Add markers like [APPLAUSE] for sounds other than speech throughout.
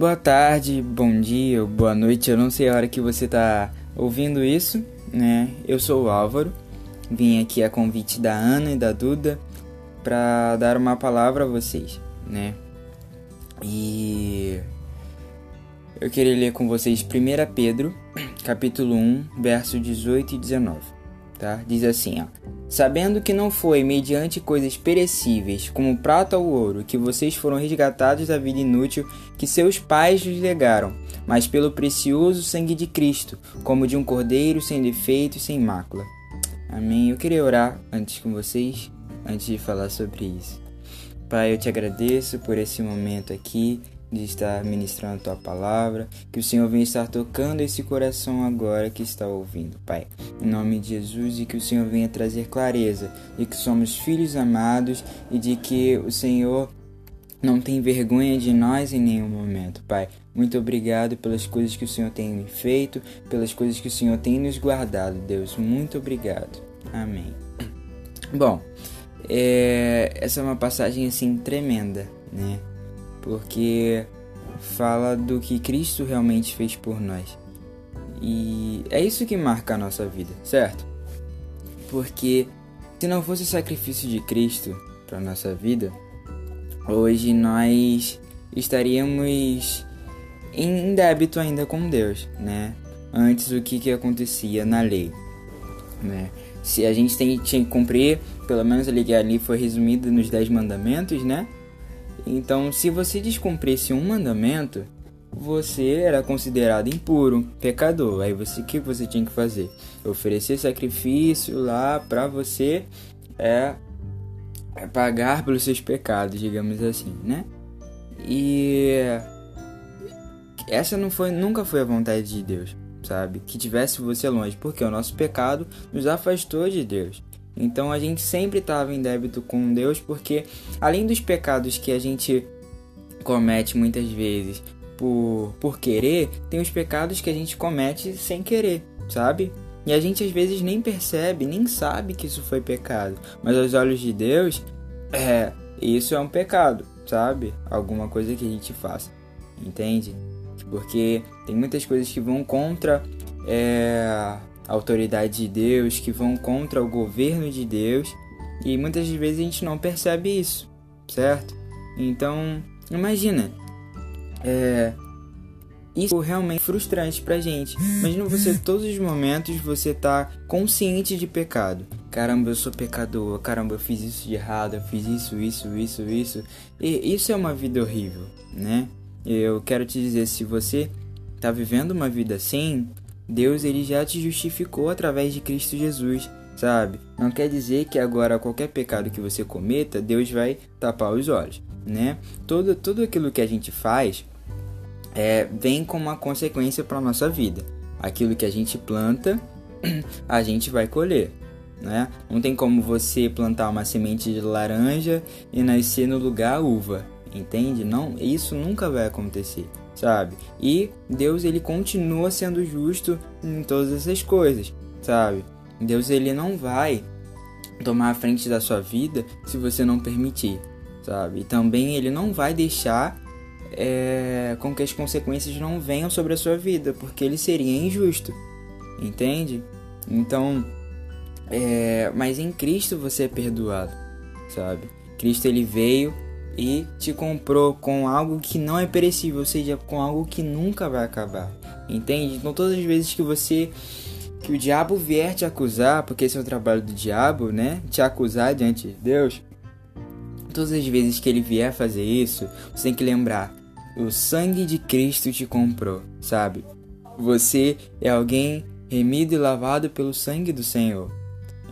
Boa tarde, bom dia, boa noite. Eu não sei a hora que você está ouvindo isso, né? Eu sou o Álvaro. Vim aqui a convite da Ana e da Duda para dar uma palavra a vocês, né? E eu queria ler com vocês 1 Pedro, capítulo 1, verso 18 e 19, tá? Diz assim, ó: Sabendo que não foi mediante coisas perecíveis, como prata ou ouro, que vocês foram resgatados da vida inútil que seus pais lhes legaram, mas pelo precioso sangue de Cristo, como de um cordeiro sem defeito e sem mácula. Amém. Eu queria orar antes com vocês, antes de falar sobre isso. Pai, eu te agradeço por esse momento aqui de estar ministrando a tua palavra, que o Senhor venha estar tocando esse coração agora que está ouvindo, Pai. Em nome de Jesus e que o Senhor venha trazer clareza de que somos filhos amados e de que o Senhor não tem vergonha de nós em nenhum momento, Pai. Muito obrigado pelas coisas que o Senhor tem feito, pelas coisas que o Senhor tem nos guardado, Deus. Muito obrigado. Amém. Bom, é, essa é uma passagem assim tremenda, né? Porque fala do que Cristo realmente fez por nós. E é isso que marca a nossa vida, certo? Porque se não fosse o sacrifício de Cristo para nossa vida, hoje nós estaríamos em débito ainda com Deus, né? Antes o que, que acontecia na lei, né? Se a gente tem, tinha que cumprir, pelo menos a lei ali foi resumida nos dez mandamentos, né? Então, se você descumprisse um mandamento, você era considerado impuro, pecador. Aí você o que você tinha que fazer? Oferecer sacrifício lá para você é, é, pagar pelos seus pecados, digamos assim, né? E essa não foi nunca foi a vontade de Deus, sabe? Que tivesse você longe, porque o nosso pecado nos afastou de Deus. Então a gente sempre estava em débito com Deus, porque além dos pecados que a gente comete muitas vezes por, por querer, tem os pecados que a gente comete sem querer, sabe? E a gente às vezes nem percebe, nem sabe que isso foi pecado. Mas aos olhos de Deus, é, isso é um pecado, sabe? Alguma coisa que a gente faça, entende? Porque tem muitas coisas que vão contra é, autoridade de Deus, que vão contra o governo de Deus, e muitas vezes a gente não percebe isso, certo? Então, imagina, é, isso é realmente frustrante pra gente. Imagina você todos os momentos você tá consciente de pecado. Caramba, eu sou pecador. Caramba, eu fiz isso de errado. Eu fiz isso, isso, isso, isso. E isso é uma vida horrível, né? Eu quero te dizer, se você tá vivendo uma vida assim, Deus ele já te justificou através de Cristo Jesus, sabe? Não quer dizer que agora qualquer pecado que você cometa, Deus vai tapar os olhos, né? Todo, tudo aquilo que a gente faz é, vem com uma consequência para nossa vida. Aquilo que a gente planta, [CLEARS THROAT] a gente vai colher. Né? Não tem como você plantar uma semente de laranja e nascer no lugar uva, entende? Não, isso nunca vai acontecer sabe? E Deus ele continua sendo justo em todas essas coisas, sabe? Deus ele não vai tomar a frente da sua vida se você não permitir, sabe? E também ele não vai deixar é, com que as consequências não venham sobre a sua vida, porque ele seria injusto, entende? Então, é, mas em Cristo você é perdoado, sabe? Cristo ele veio e te comprou com algo que não é perecível, ou seja, com algo que nunca vai acabar. Entende? Então todas as vezes que você que o diabo vier te acusar, porque esse é o trabalho do diabo, né? Te acusar diante de Deus. Todas as vezes que ele vier fazer isso, você tem que lembrar: o sangue de Cristo te comprou, sabe? Você é alguém remido e lavado pelo sangue do Senhor.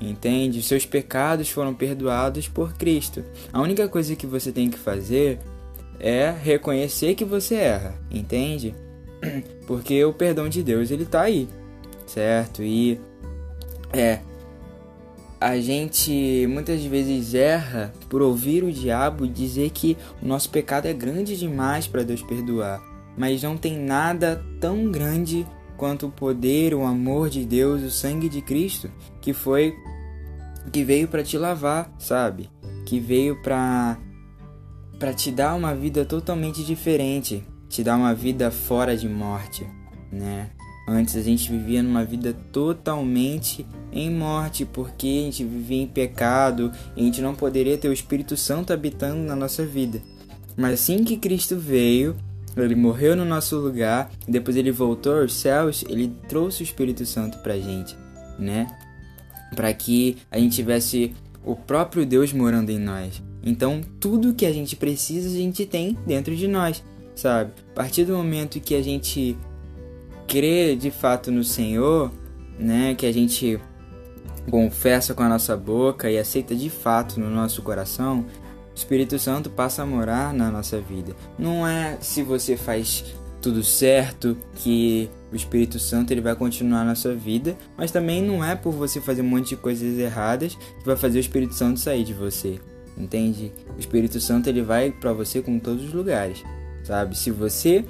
Entende? Seus pecados foram perdoados por Cristo. A única coisa que você tem que fazer é reconhecer que você erra, entende? [CLEARS THROAT] Porque o perdão de Deus ele tá aí, certo? E é a gente muitas vezes erra por ouvir o diabo dizer que o nosso pecado é grande demais para Deus perdoar, mas não tem nada tão grande quanto o poder, o amor de Deus, o sangue de Cristo, que foi que veio para te lavar, sabe? Que veio para para te dar uma vida totalmente diferente, te dá uma vida fora de morte, né? Antes a gente vivia numa vida totalmente em morte, porque a gente vivia em pecado a gente não poderia ter o Espírito Santo habitando na nossa vida. Mas assim que Cristo veio, ele morreu no nosso lugar, depois ele voltou aos céus, ele trouxe o Espírito Santo pra gente, né? Para que a gente tivesse o próprio Deus morando em nós. Então, tudo que a gente precisa, a gente tem dentro de nós, sabe? A partir do momento que a gente crê de fato no Senhor, né, que a gente confessa com a nossa boca e aceita de fato no nosso coração, o Espírito Santo passa a morar na nossa vida. Não é se você faz tudo certo que o Espírito Santo ele vai continuar na sua vida, mas também não é por você fazer um monte de coisas erradas que vai fazer o Espírito Santo sair de você. Entende? O Espírito Santo ele vai para você com todos os lugares, sabe? Se você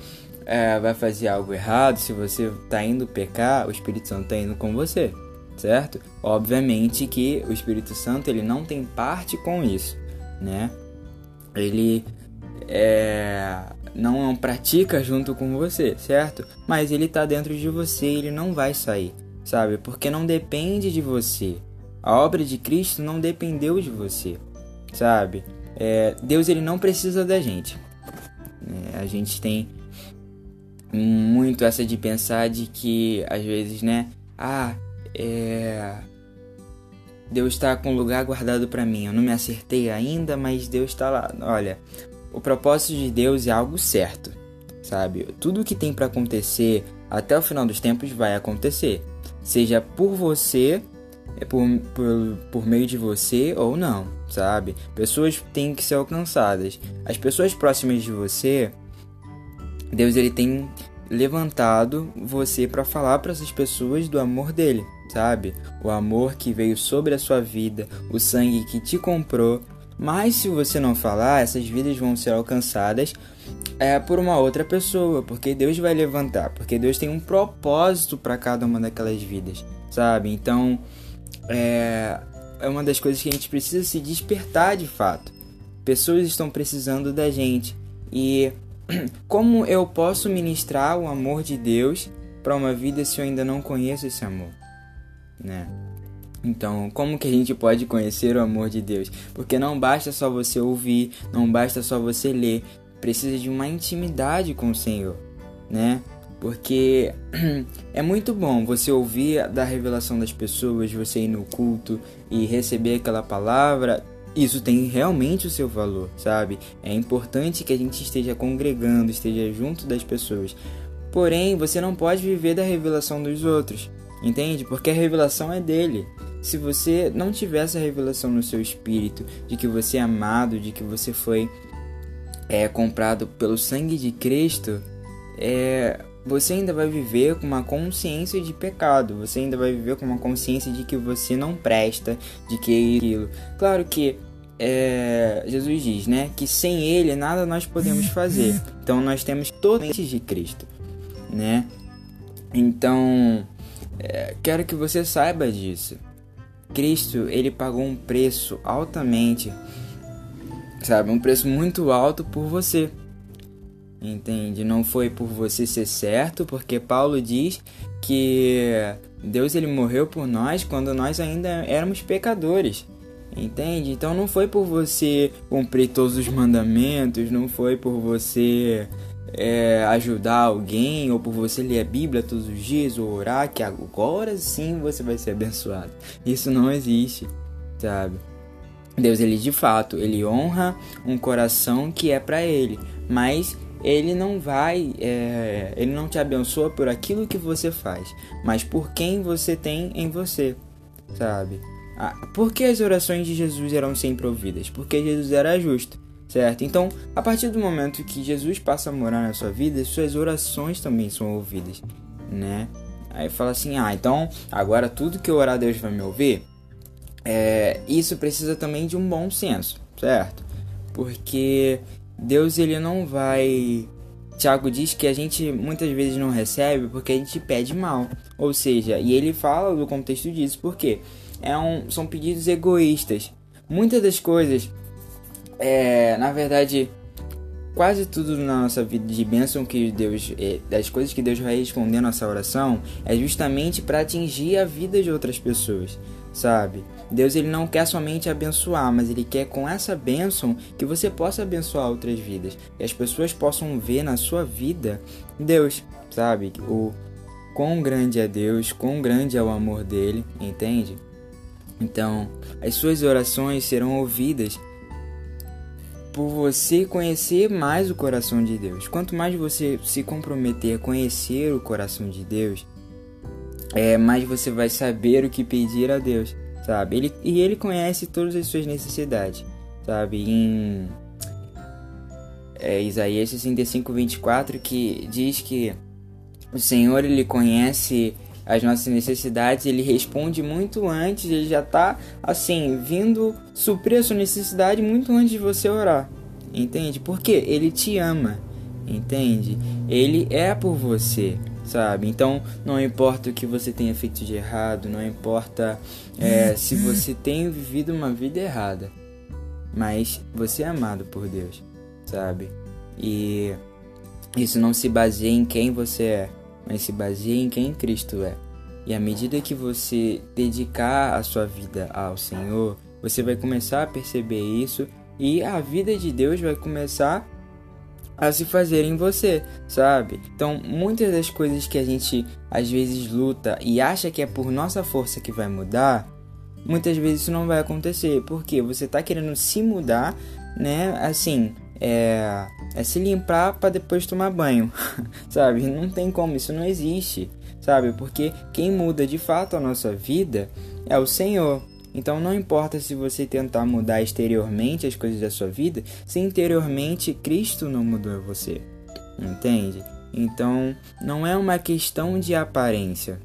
é, vai fazer algo errado, se você está indo pecar, o Espírito Santo está indo com você, certo? Obviamente que o Espírito Santo ele não tem parte com isso, né? Ele é, não pratica junto com você, certo? Mas ele está dentro de você, ele não vai sair, sabe? Porque não depende de você. A obra de Cristo não dependeu de você sabe? É, Deus ele não precisa da gente. É, a gente tem muito essa de pensar de que às vezes, né? Ah, é... Deus está com um lugar guardado para mim. Eu não me acertei ainda, mas Deus está lá. Olha, o propósito de Deus é algo certo, sabe? Tudo que tem para acontecer até o final dos tempos vai acontecer, seja por você é por, por, por meio de você ou não, sabe? Pessoas têm que ser alcançadas. As pessoas próximas de você, Deus ele tem levantado você para falar para essas pessoas do amor dele, sabe? O amor que veio sobre a sua vida, o sangue que te comprou. Mas se você não falar, essas vidas vão ser alcançadas é, por uma outra pessoa, porque Deus vai levantar, porque Deus tem um propósito para cada uma daquelas vidas, sabe? Então, é, é uma das coisas que a gente precisa se despertar de fato. Pessoas estão precisando da gente. E [CLEARS THROAT] como eu posso ministrar o amor de Deus para uma vida se eu ainda não conheço esse amor? Né? Então, como que a gente pode conhecer o amor de Deus? Porque não basta só você ouvir, não basta só você ler, precisa de uma intimidade com o Senhor, né? Porque [CLEARS THROAT] é muito bom você ouvir da revelação das pessoas, você ir no culto e receber aquela palavra. Isso tem realmente o seu valor, sabe? É importante que a gente esteja congregando, esteja junto das pessoas. Porém, você não pode viver da revelação dos outros, entende? Porque a revelação é dele. Se você não tiver essa revelação no seu espírito de que você é amado, de que você foi é, comprado pelo sangue de Cristo, é, você ainda vai viver com uma consciência de pecado, você ainda vai viver com uma consciência de que você não presta, de que aquilo. Claro que é, Jesus diz, né, que sem Ele nada nós podemos fazer. Então nós temos todos de Cristo, né? Então é, quero que você saiba disso. Cristo ele pagou um preço altamente, sabe, um preço muito alto por você. Entende? Não foi por você ser certo, porque Paulo diz que Deus ele morreu por nós quando nós ainda éramos pecadores. Entende? Então não foi por você cumprir todos os mandamentos, não foi por você é, ajudar alguém ou por você ler a Bíblia todos os dias ou orar que agora sim você vai ser abençoado. Isso não existe, sabe? Deus ele de fato ele honra um coração que é para ele, mas ele não vai, é, ele não te abençoa por aquilo que você faz, mas por quem você tem em você, sabe? Ah, por que as orações de Jesus eram sempre ouvidas? Porque Jesus era justo, certo? Então, a partir do momento que Jesus passa a morar na sua vida, suas orações também são ouvidas, né? Aí fala assim, ah, então agora tudo que eu orar Deus vai me ouvir. É, isso precisa também de um bom senso, certo? Porque Deus ele não vai. Tiago diz que a gente muitas vezes não recebe porque a gente pede mal. Ou seja, e ele fala do contexto disso, porque é um, são pedidos egoístas. Muitas das coisas, é, na verdade, quase tudo na nossa vida de bênção que Deus, é, das coisas que Deus vai responder nossa oração, é justamente para atingir a vida de outras pessoas, sabe? Deus ele não quer somente abençoar, mas ele quer com essa bênção que você possa abençoar outras vidas, que as pessoas possam ver na sua vida Deus, sabe? O quão grande é Deus, quão grande é o amor dele, entende? Então, as suas orações serão ouvidas por você conhecer mais o coração de Deus. Quanto mais você se comprometer a conhecer o coração de Deus, é, mais você vai saber o que pedir a Deus, sabe? Ele, e ele conhece todas as suas necessidades, sabe? Em é, Isaías 65, 24, que diz que o Senhor ele conhece as nossas necessidades, ele responde muito antes, ele já está assim, vindo suprir a sua necessidade muito antes de você orar. Entende? Porque ele te ama. Entende? Ele é por você, sabe? Então não importa o que você tenha feito de errado, não importa é, se você tem vivido uma vida errada, mas você é amado por Deus, sabe? E isso não se baseia em quem você é, mas se baseia em quem Cristo é. E à medida que você dedicar a sua vida ao Senhor, você vai começar a perceber isso e a vida de Deus vai começar a se fazer em você, sabe? Então, muitas das coisas que a gente às vezes luta e acha que é por nossa força que vai mudar, muitas vezes isso não vai acontecer, porque você está querendo se mudar, né? Assim, é, é se limpar para depois tomar banho, [LAUGHS] sabe? Não tem como, isso não existe, sabe? Porque quem muda de fato a nossa vida é o Senhor. Então não importa se você tentar mudar exteriormente as coisas da sua vida, se interiormente Cristo não mudou você. Entende? Então não é uma questão de aparência.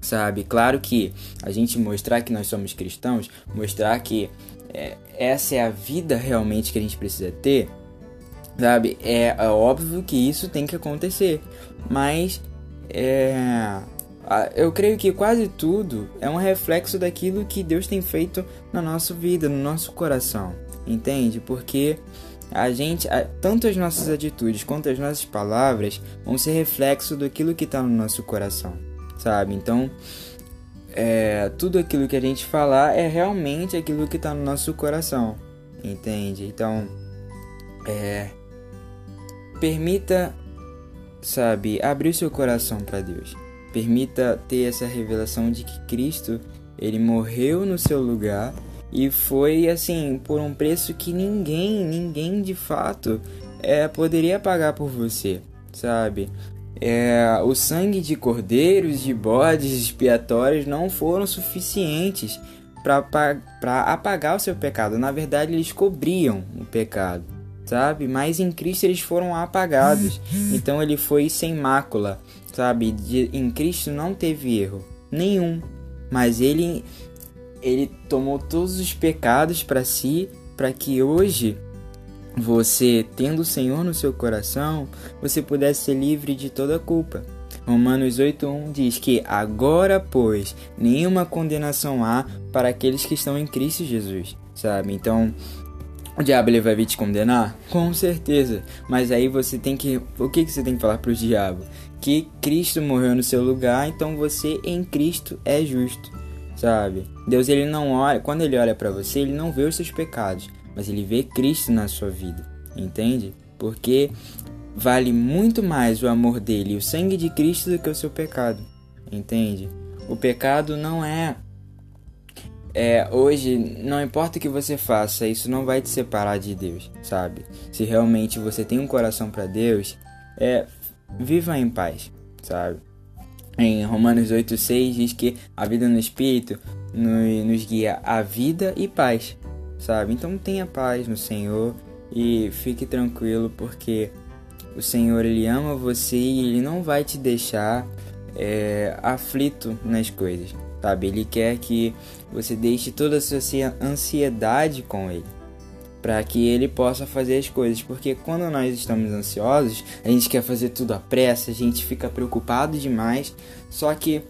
Sabe? Claro que a gente mostrar que nós somos cristãos, mostrar que é, essa é a vida realmente que a gente precisa ter, sabe? É, é óbvio que isso tem que acontecer, mas é, eu creio que quase tudo é um reflexo daquilo que Deus tem feito na nossa vida, no nosso coração, entende? Porque a gente, tanto as nossas atitudes quanto as nossas palavras vão ser reflexo daquilo que está no nosso coração, sabe? Então, é, tudo aquilo que a gente falar é realmente aquilo que está no nosso coração, entende? Então, é, permita, sabe, abrir seu coração para Deus. Permita ter essa revelação de que Cristo, ele morreu no seu lugar e foi assim por um preço que ninguém, ninguém de fato é, poderia pagar por você, sabe? É, o sangue de cordeiros, de bodes expiatórios não foram suficientes para apagar o seu pecado. Na verdade, eles cobriam o pecado, sabe? Mas em Cristo eles foram apagados. Então ele foi sem mácula, sabe? De, em Cristo não teve erro nenhum. Mas ele ele tomou todos os pecados para si, para que hoje você, tendo o Senhor no seu coração, você pudesse ser livre de toda culpa. Romanos 8:1 diz que agora, pois, nenhuma condenação há para aqueles que estão em Cristo Jesus, sabe? Então, o diabo ele vai vir te condenar? Com certeza. Mas aí você tem que, o que que você tem que falar para o diabo? Que Cristo morreu no seu lugar, então você em Cristo é justo, sabe? Deus ele não olha, quando ele olha para você, ele não vê os seus pecados, mas ele vê Cristo na sua vida, entende? Porque vale muito mais o amor dele e o sangue de Cristo do que o seu pecado, entende? O pecado não é é, hoje, não importa o que você faça, isso não vai te separar de Deus, sabe? Se realmente você tem um coração para Deus, é, viva em paz, sabe? Em Romanos 8,6 diz que a vida no Espírito nos, guia a vida e paz, sabe? Então tenha paz no Senhor e fique tranquilo porque o Senhor ele ama você e ele não vai te deixar é, aflito nas coisas, sabe? Ele quer que você deixe toda a sua ansiedade com ele para que ele possa fazer as coisas, porque quando nós estamos ansiosos, a gente quer fazer tudo à pressa, a gente fica preocupado demais, só que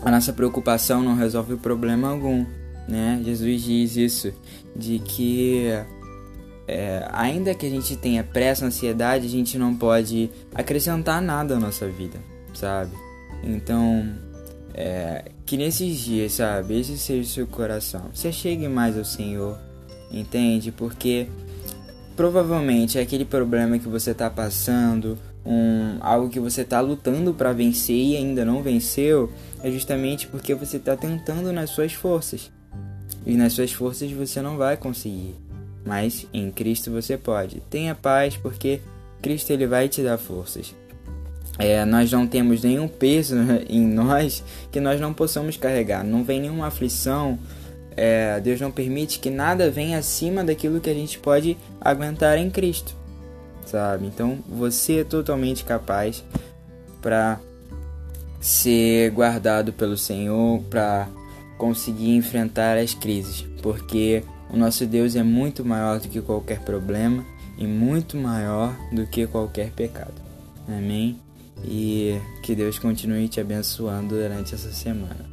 a nossa preocupação não resolve problema algum né? Jesus diz isso, de que é, ainda que a gente tenha pressa, ansiedade, a gente não pode acrescentar nada à nossa vida, sabe? Então, é, que nesses dias, sabe, esse seja o seu coração. Você chegue mais ao Senhor, entende? Porque provavelmente é aquele problema que você está passando, um, algo que você está lutando para vencer e ainda não venceu, é justamente porque você está tentando nas suas forças. E nas suas forças você não vai conseguir. Mas em Cristo você pode. Tenha paz, porque Cristo ele vai te dar forças. É, nós não temos nenhum peso em nós que nós não possamos carregar. Não vem nenhuma aflição. É, Deus não permite que nada venha acima daquilo que a gente pode aguentar em Cristo, sabe? Então você é totalmente capaz para ser guardado pelo Senhor, para conseguir enfrentar as crises, porque o nosso Deus é muito maior do que qualquer problema e muito maior do que qualquer pecado. Amém? E que Deus continue te abençoando durante essa semana.